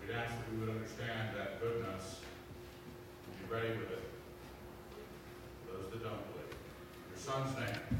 we'd ask that you would understand that goodness and be ready with it. Those that don't believe. In your son's name.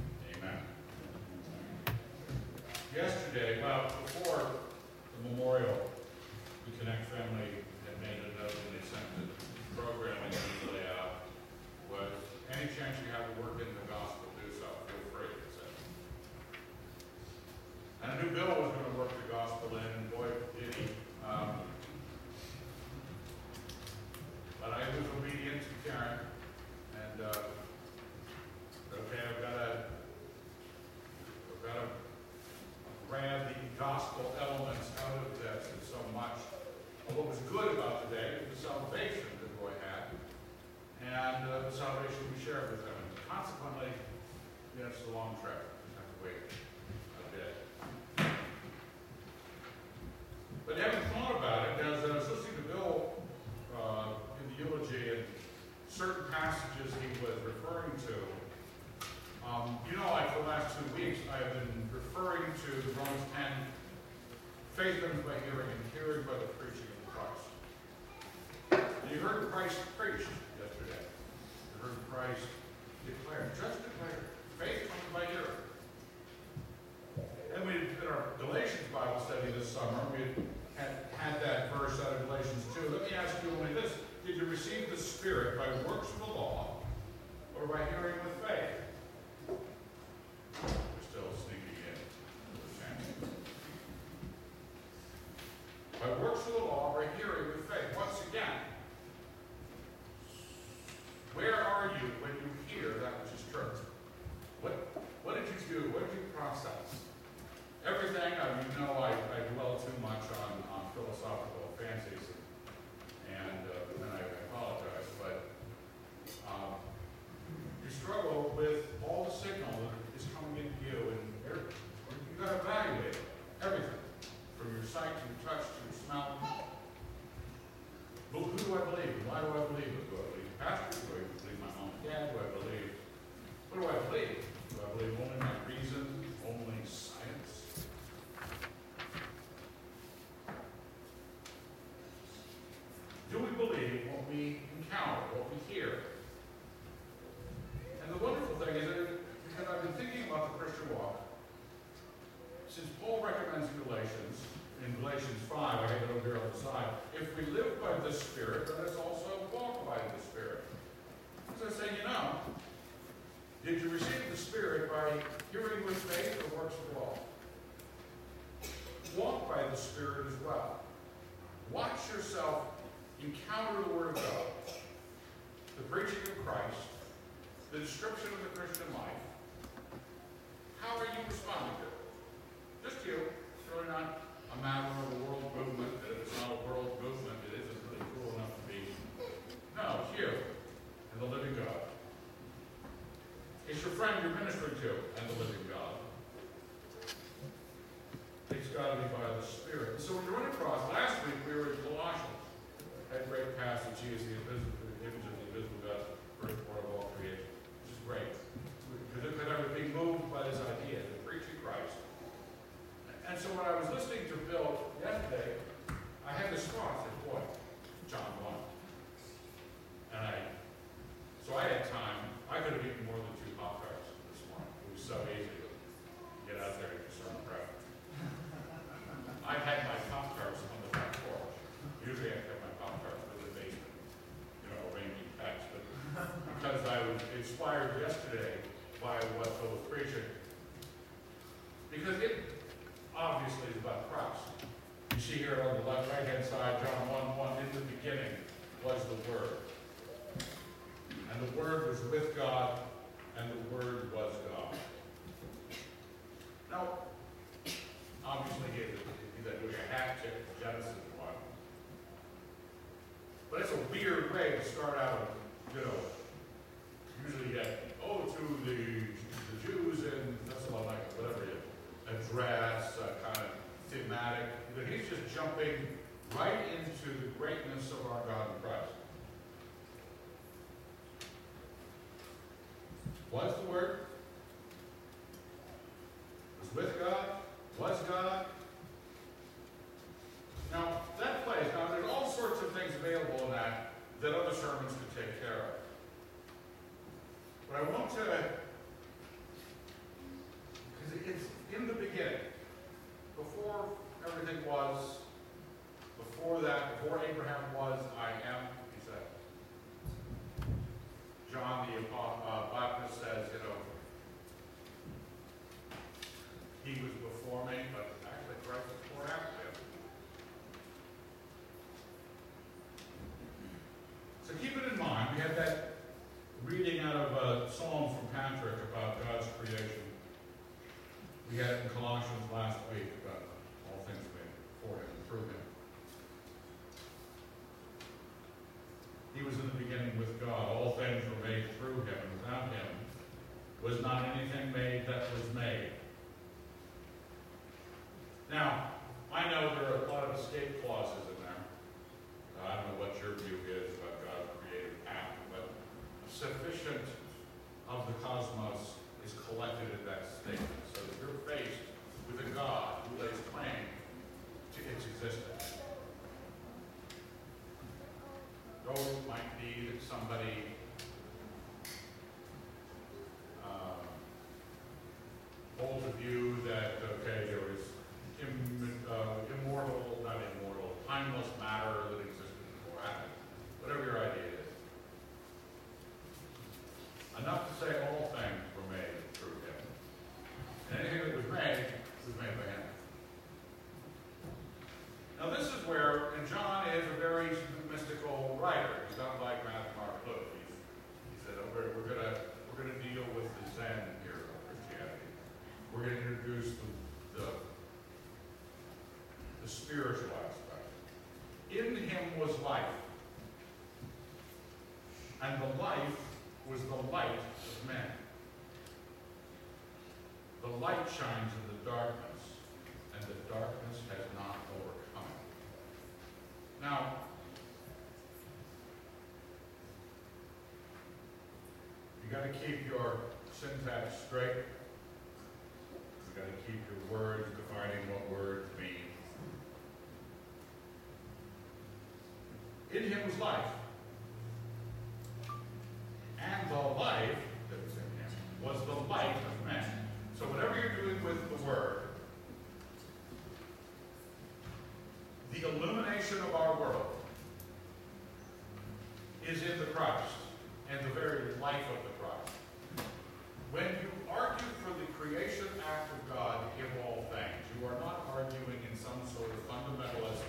serve as well. inspired yesterday by what Bill was preaching. Because it obviously is about Christ. You see here on the left right-hand side, John 1, 1, in the beginning was the Word. And the Word was with God, and the Word was God. What's the Word, Enough to say all things were made through him. And anything that was made was made by him. Now this is where, and John is a very mystical writer. He's not like Matthew Mark Luke. He's, he said, oh, we're, we're gonna we're gonna deal with the Zen here of Christianity. We're gonna introduce the, the the spiritual aspect. In him was life. And the life was the light of men. The light shines in the darkness, and the darkness has not overcome it. Now, you got to keep your syntax straight. You've got to keep your words defining what words mean. In him was life. And the life that was in him was the light of men. So whatever you're doing with the word, the illumination of our world is in the Christ and the very life of the Christ. When you argue for the creation act of God in all things, you are not arguing in some sort of fundamentalist,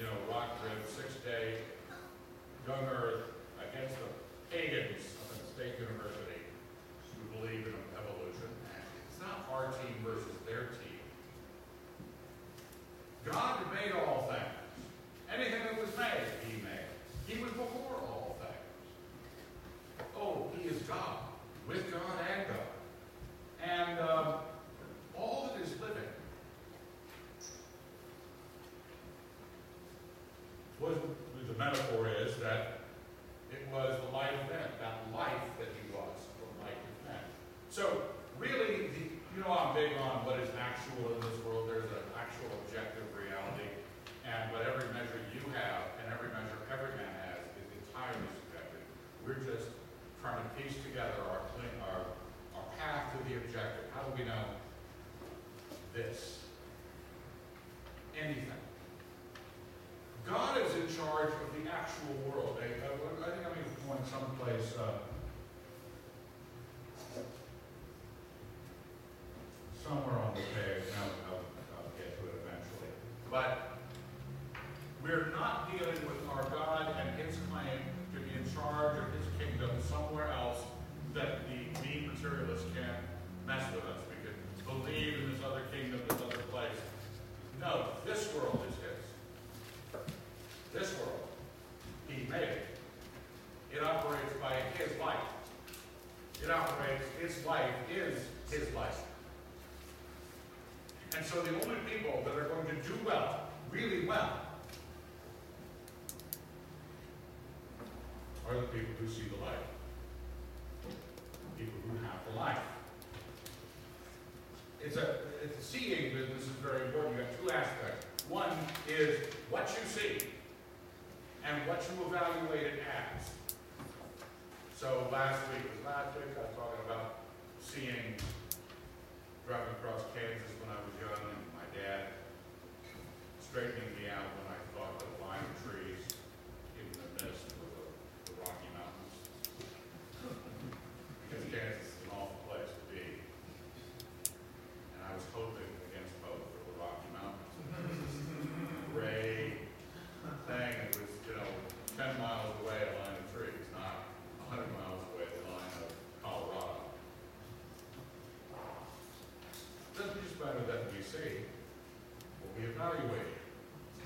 you know, rock rib, six-day, young earth against the pagans of the state university who believe in evolution. It's not our team versus their team. God made all things. Anything that was made, he made. He was before all. Oh, he is God, with God and God. And um, all that is living was the metaphor is that it was the life men, that life that he was, the light of men. So really, the, you know, I'm big on what is actual in this world. There's an actual objective reality, and what every measure you have and every measure every man has is entirely subjective. We're just trying to piece together our our our path to the objective. How do we know this? Anything. God is in charge of the actual world. I, I, I think I'm going someplace. Uh, somewhere on the page. Now I'll, I'll get to it eventually. But we're not dealing with our God and His claim to be in charge of His kingdom somewhere else that the mean materialists can't mess with us. We could believe in this other kingdom, this other place. No, this world is His. This world, He made it. It operates by His life. It operates, its life is His life. And so the only people that are going to do well, really well, are the people who see the light. People who have the life. It's a, it's a seeing business is very important. You have two aspects. One is what you see and what you evaluate it as. So last week was last week, I was talking about seeing, driving across Kansas when I was young, and my dad straightening me out when I thought line of trees in the mist was the, the Rocky Mountains. Because Kansas is an awful place to be. And I was hoping better than we see. What we evaluate,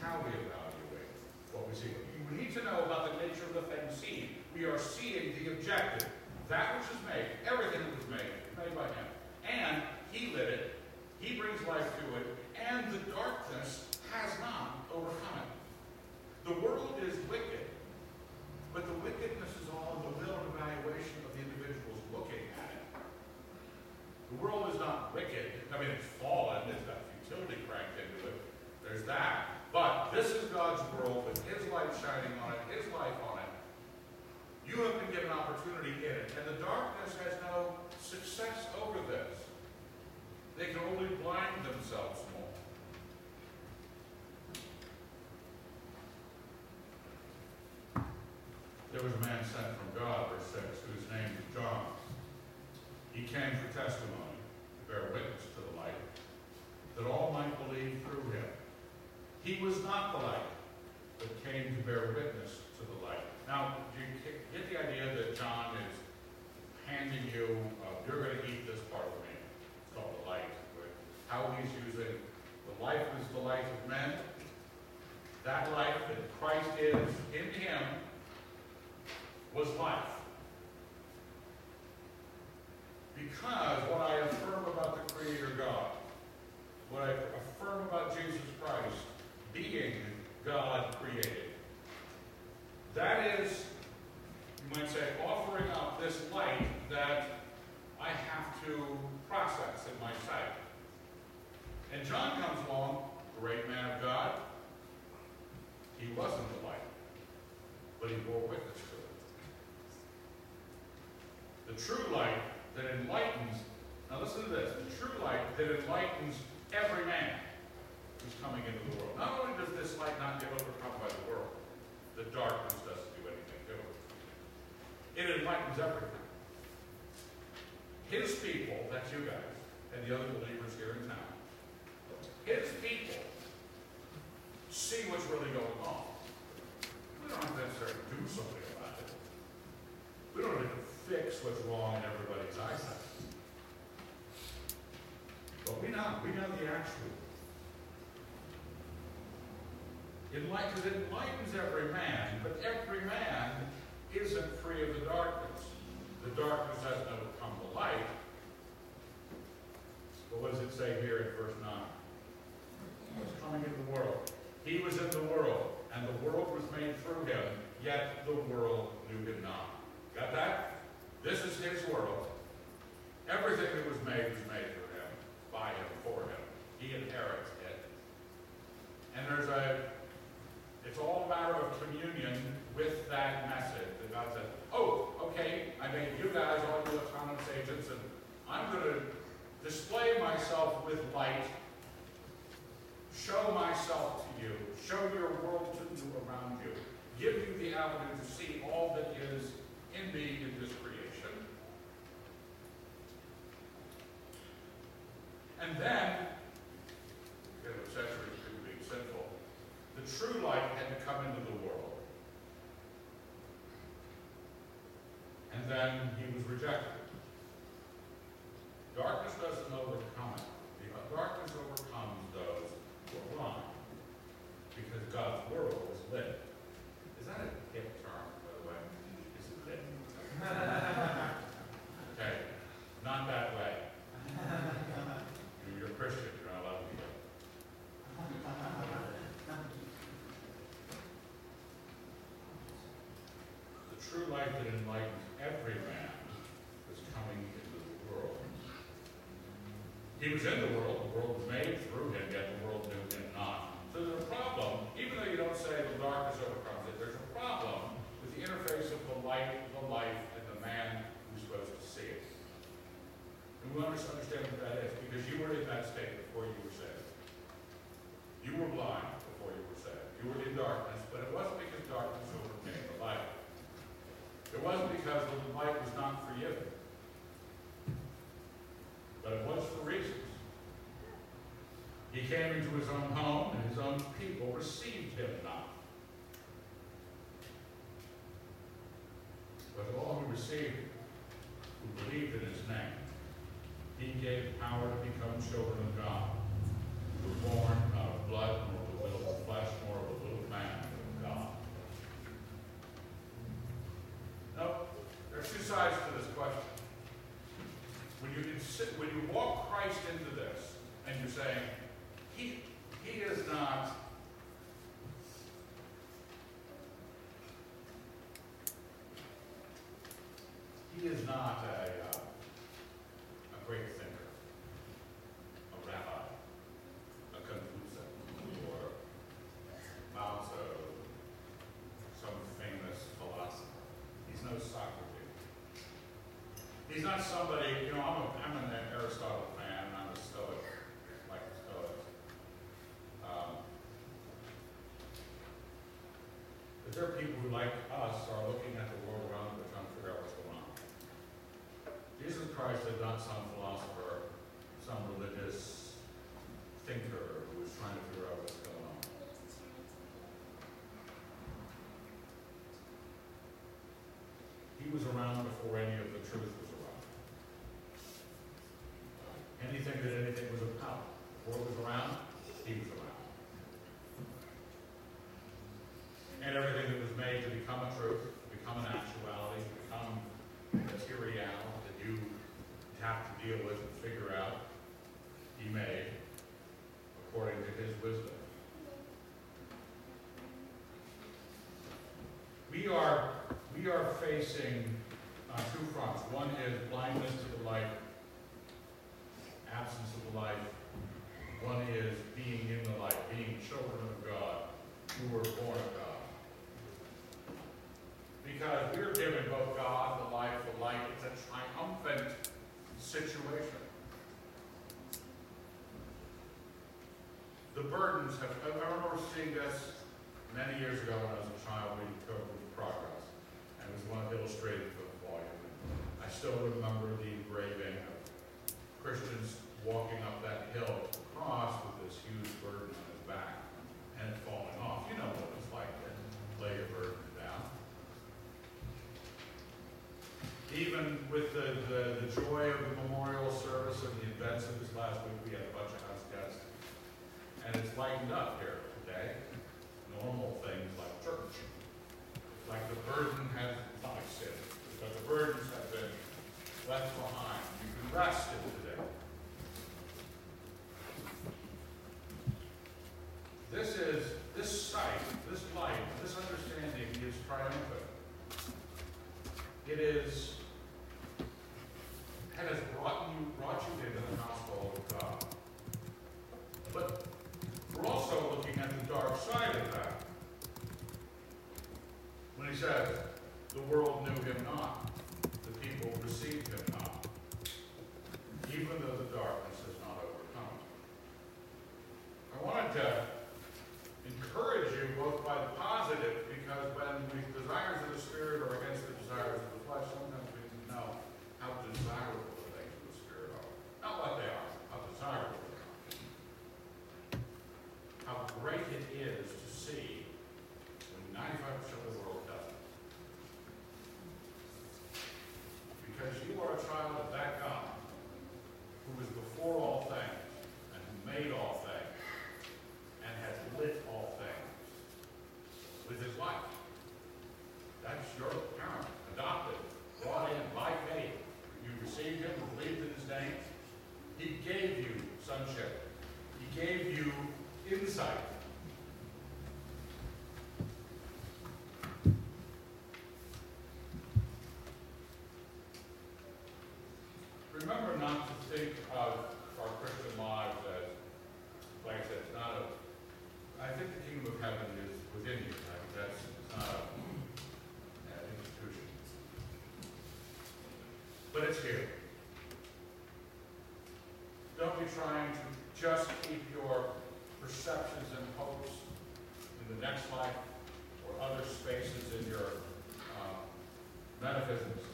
how we evaluate what we see. We need to know about the nature of the thing seen. We are seeing the objective, that which is made, everything that was made, made by Him. And He lit it, He brings life to it, and the darkness has not overcome it. The world is wicked, but the wickedness is all in the will and evaluation of the individuals looking at it. The world is not wicked. I mean, it's fallen. It's got futility cranked into it. There's This is God's world with His light shining on it, His life on it. You have been given opportunity in it, and the darkness has no success over this. They can only blind themselves more. There was a man sent from God, verse 6, whose name was John. He came for testimony, to bear witness to the light, that all might believe through him. He was not the light, but came to bear witness to the light. Now, do you get the idea that John is handing you, uh, you're going to eat this part of me? It's called the light. But how he's using the life is the light of men. That life that Christ is in him was life. Because what I affirm about the Creator God, what I affirm about Jesus Christ being God created, that is, you might say, offering up this light that I have to process in my sight. And John comes along, great man of God. He wasn't the light, but he bore witness to it. The true light that enlightens, now listen to this, the true light that enlightens every man who's coming into the world. Not only does this light not get overcome by the world, the darkness doesn't do anything to it. It enlightens everything. His people, that's you guys, and the other believers here in town, his people see what's really going on. We don't have to necessarily do something about it. We don't have to fix what's wrong in everybody's eyesight. But we know, we know the actual. It enlightens every man, but every man isn't free of the darkness. The darkness hasn't overcome the light. But what does it say here in verse 9? Was coming into the world. He was in the world, and the world was made through him, yet the world knew him not. Got that? This is his world. Everything that was made was made for him, by him, for him. He inherits it. And there's a, it's all a matter of communion with that message that God said, oh, okay, I made you guys all you autonomous agents, and I'm going to display myself with light, show myself to you, show your world to you around you, give you the avenue to see all that is in me in this creation. And then, of people being sinful, the true light had to come into the world. And then he was rejected. Darkness doesn't overcome it. The darkness overcomes those who are blind. Because God's world is lit. Is that a hip term, by the way? Is it lit? Okay, not that way. You- You're a Christian, you're not allowed to be lit. The true light that enlightens every man is coming into the world. He was in the world, the world was made through him, yet the world knew him not. So there's a problem, even though you don't say the darkness overcomes it, there's a problem with the interface of the light, the life, and the man who's supposed to see it. And we understand what that is, because you were in that state before you were saved. You were blind before you were saved. You were in darkness, but it wasn't because darkness overcame the light. It wasn't because the light was not for you. But it was for reasons. He his own home, and his own people received him not. But all who received who believed in his name, He gave power to become children of God. We were born out of blood, nor of the will of the flesh, nor of the will of man, but of God. Now, there are two sides to this question. When you when you walk Christ into this, and you're saying, He, he is not He is not a, uh, a great thinker, a rabbi, a Confucius, or Mao some famous philosopher. He's no Socrates. He's not somebody, you know, I'm, a, I'm an Aristotle fan, I'm a Stoic, like the Stoics. Um, but there are people who, like us, are looking at the world around them and trying to figure out what's going on. Jesus Christ is not some philosopher, some religious thinker who is trying to figure out what's going on. He was around before any of the truth was around. Anything that anything was about, before it was around, he was around. And everything that was made to become a truth, become an actuality, become material that you have to deal with and figure out, he made according to his wisdom. We are, we are facing on two fronts. One is blindness to the light, absence of the light. One is being in the light, being children of God, who were born of God. Because we're given both God, the life, the light. It's a triumphant situation. The burdens have, I remember seeing this many years ago when I was a child reading Pilgrim's Progress. And it was one illustrated book volume. I still remember the engraving of Christians walking up that hill to the cross with this huge burden on his back and falling off. You know what it's like to lay your burden down. Even with the, the, the joy of the memorial service and the events of this last week, we had a bunch of house guests. And it's lightened up here today. Normal things like church. Like the burden has, not sin, but the burdens have been left behind. You can rest in trying to just keep your perceptions and hopes in the next life or other spaces in your uh, metaphysics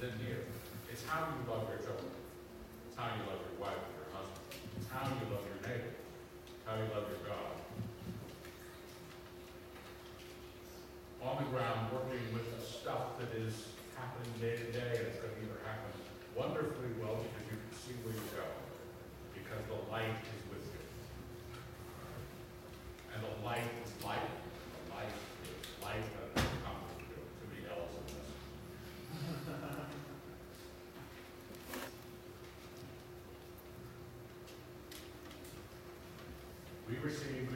than here. It's how you love your children. It's how you love your wife or your husband. It's how you love your neighbor. It's how you love your God. On the ground, working with the stuff that is happening day to day, it's going to either happen wonderfully well because you can see where you go because the light is wisdom. And the light is light. The light is light that has come to be else in this. we receive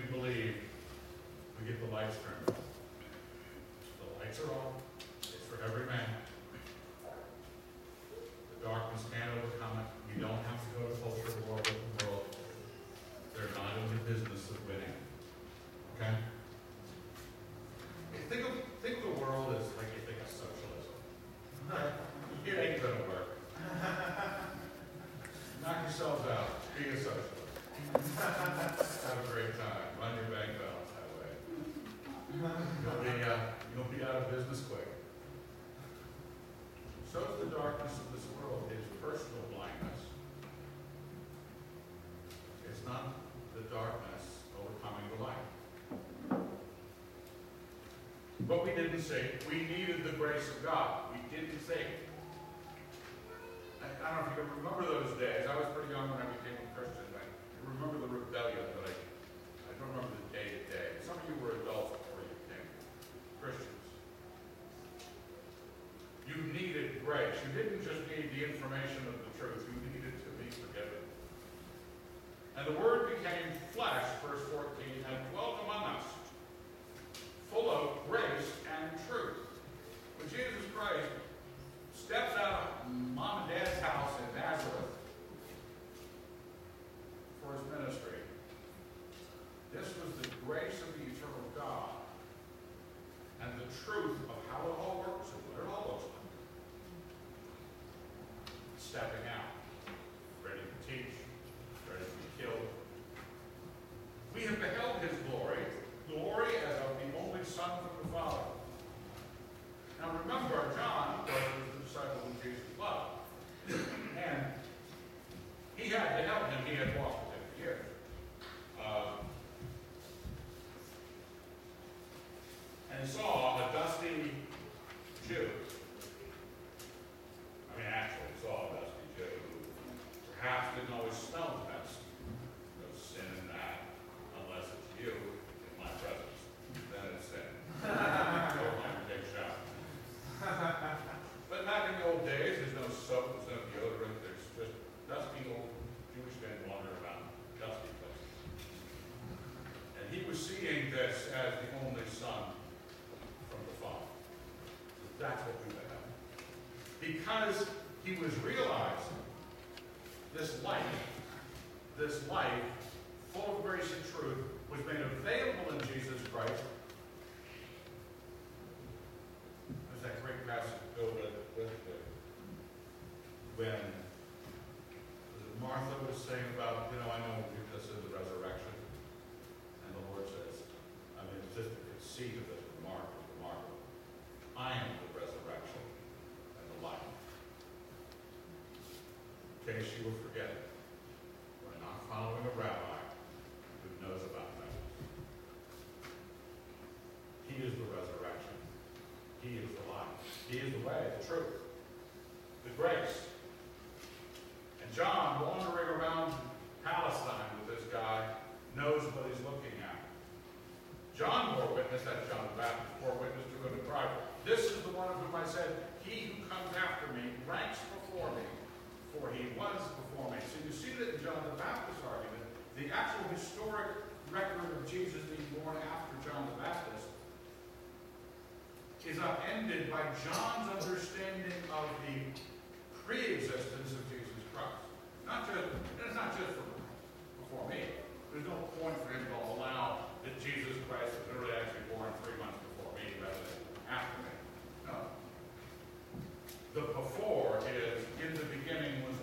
not the darkness overcoming the light. But we didn't say We needed the grace of God. We didn't say. I, I don't know if you remember those days. I was pretty young when I became a Christian. I remember the rebellion, but I, I don't remember the day to day. Some of you were adults before you became Christians. You needed grace. You didn't just need the information of the the word because he was realized. She will forget. he was performing. So you see that in John the Baptist's argument, the actual historic record of Jesus being born after John the Baptist is upended by John's understanding of the pre-existence of Jesus Christ. Not just, it's not just for, before me. There's no point for him to allow that Jesus Christ was literally actually born three months before me rather than after me. No. The before is in the beginning was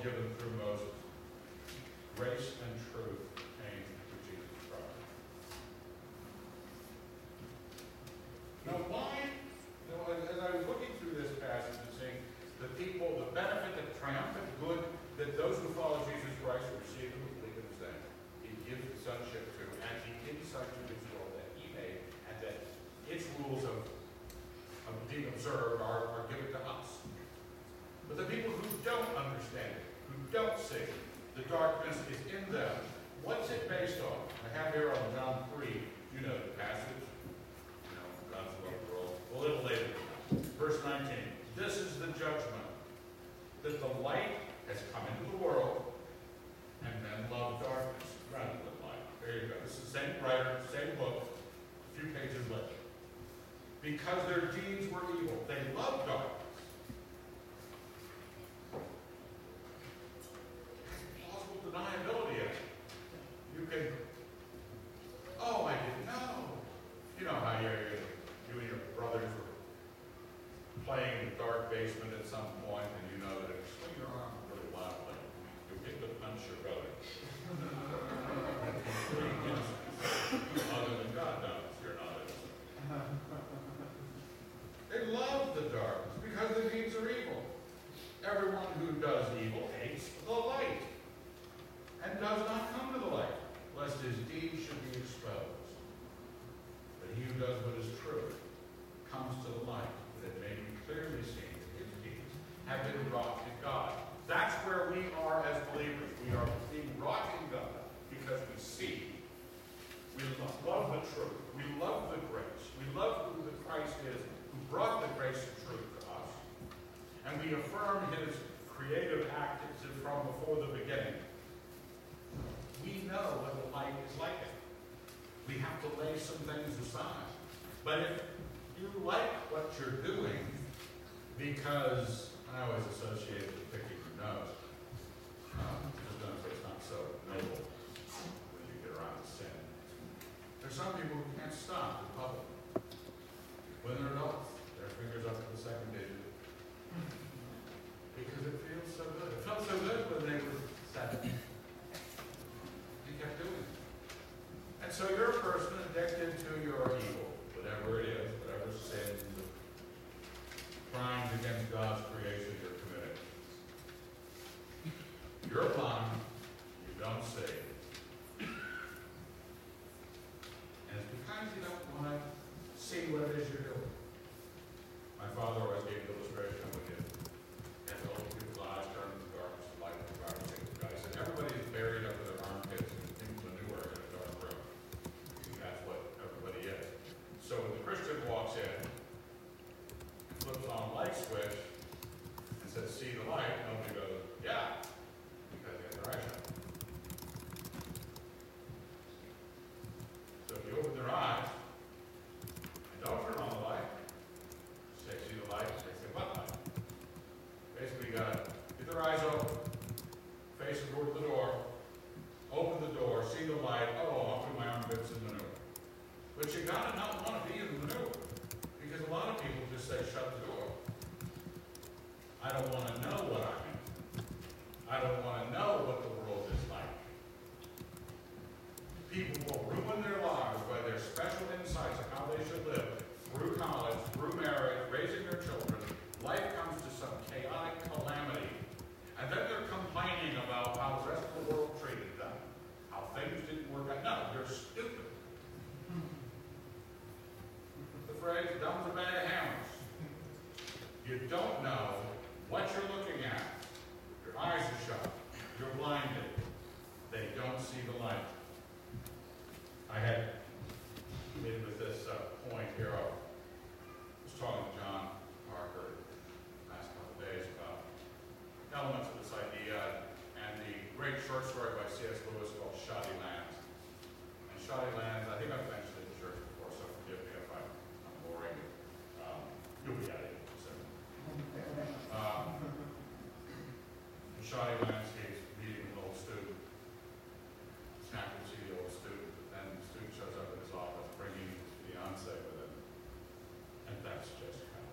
given through Moses. Grace and truth came through Jesus Christ. Now, why, you know, as, I was looking through this passage and seeing the people, the benefit, the triumphant good that those who follow Jesus Christ receive who believe in his name, he gives the sonship to, and he gives such to world that he made, and that its rules of, of being observed are, are given to us. But the people who don't understand it, don't see the darkness is in them. What's it based on? I have here on John 3, you know the passage. You know, God's love the world. A little later. Verse 19. This is the judgment. That the light has come into the world, and men love darkness rather than light. There you go. This is the same writer, same book, a few pages later. Because their deeds were evil. They loved darkness. Deniability of it. You can, oh, I didn't know. You know how you're, you and your brothers were playing in the dark basement at some point, and you know that if you swing your arm really loudly, you'll get to punch your brother. Other than God knows, you're not innocent. They love the darkness because the deeds are evil. Everyone who does evil hates the light and does not come to the light, lest his deeds should be exposed. But he who does what is true comes to the light, that it may be clearly seen that his deeds have been wrought People will ruin their lives by their special insights of how they should live through college, through marriage, raising their children. Life comes to some chaotic calamity. And then they're complaining about how the rest of the world treated them, how things didn't work out. No, you're stupid. The phrase, dumb's a bag of hammers. You don't know what you're looking at. Your eyes are shut. You're blinded. They don't see the light. I had made with this uh, point here. I was talking to John Parker last couple of days about elements of this idea and the great short story by C.S. Lewis called Shoddy Lands. And Shoddy Lands, I think I've mentioned it in church before, so forgive me if I'm I'm boring you. Um, you'll be at it soon. Um, in Shoddy Lands, he's meeting an old student. Happy to the old student, but then the student shows up at his office bringing his fiance with him. And that's just hell.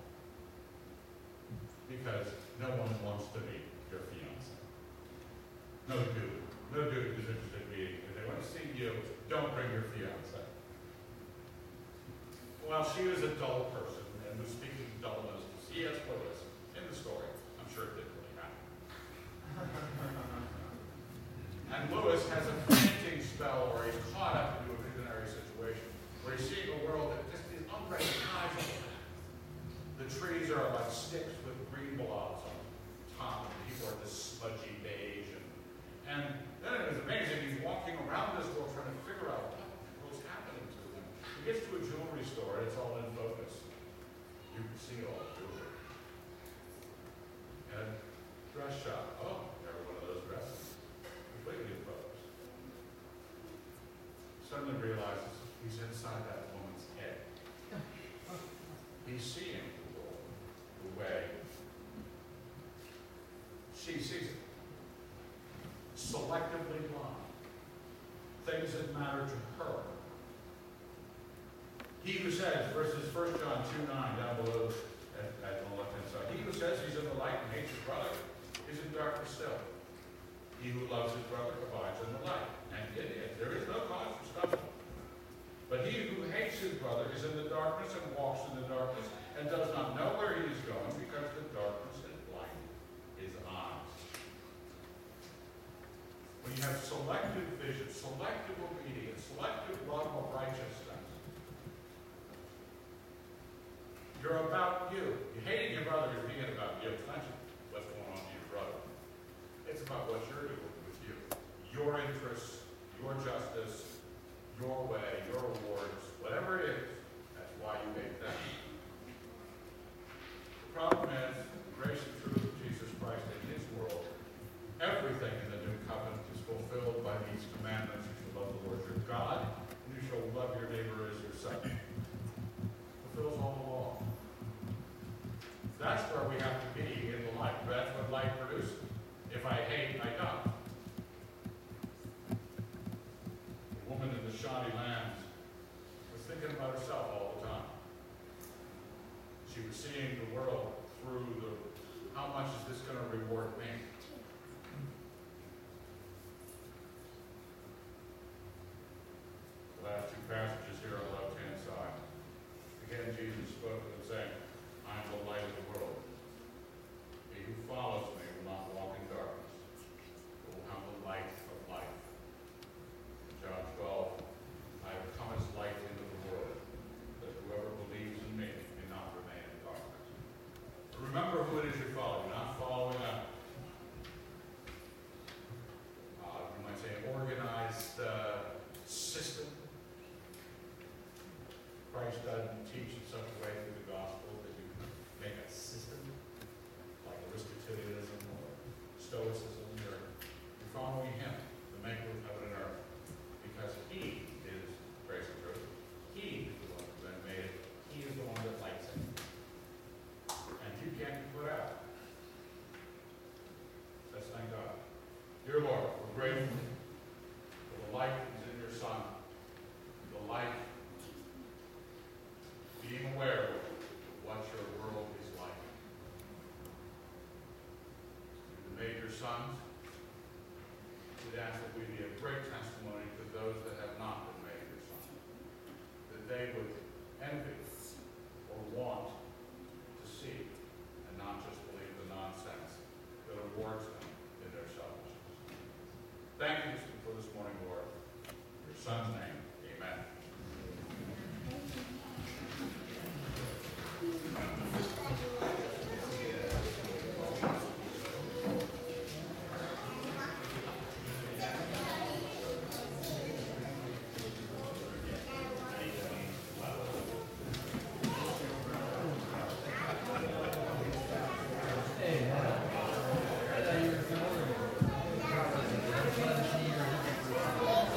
Because no one wants to meet your fiance. No dude, no dude is interested in meeting. If they want to see you, don't bring your fiance. Well, she was a dull person and was speaking dullness to C.S. Lewis in the story. I'm sure it didn't really happen. And Lewis has a fainting spell into a visionary situation, where he's seeing a world that just is unrecognizable. The trees are like sticks with green blobs on top, and people are this smudgy beige. And, and then it is amazing, he's walking around this world trying to figure out what was happening to him. He gets to a jewelry store, and it's all in focus. You can see all the jewelry. And dress shop. Oh, never one of those dresses. Completely in focus. Suddenly realizes he's inside that woman's head. He's seeing the world the way she sees it. Selectively blind. Things that matter to her. He who says, verses 1 John 2 9, down below at, at the left hand side, he who says he's in the light and hates his brother is in darkness still. He who loves his brother abides in the light. And it is. There is no cause for stumbling. But he who hates his brother is in the darkness and walks in the darkness and does not know where he is going because the darkness has blinded his eyes. You have selective vision, selective obedience, selective love of righteousness, you're about you. You hating your brother you're being about you. It's not what's going on to your brother. It's about what you're doing with you. Your interests, your justice, your way, your awards, whatever it is, that's why you make them. The problem is, grace and truth of Jesus Christ in his world, everything in the new covenant fulfilled by these commandments. You shall love the Lord your God, and you shall love your neighbor as yourself. Fulfills all the law. That's where we have to be in the light. That's what light produces.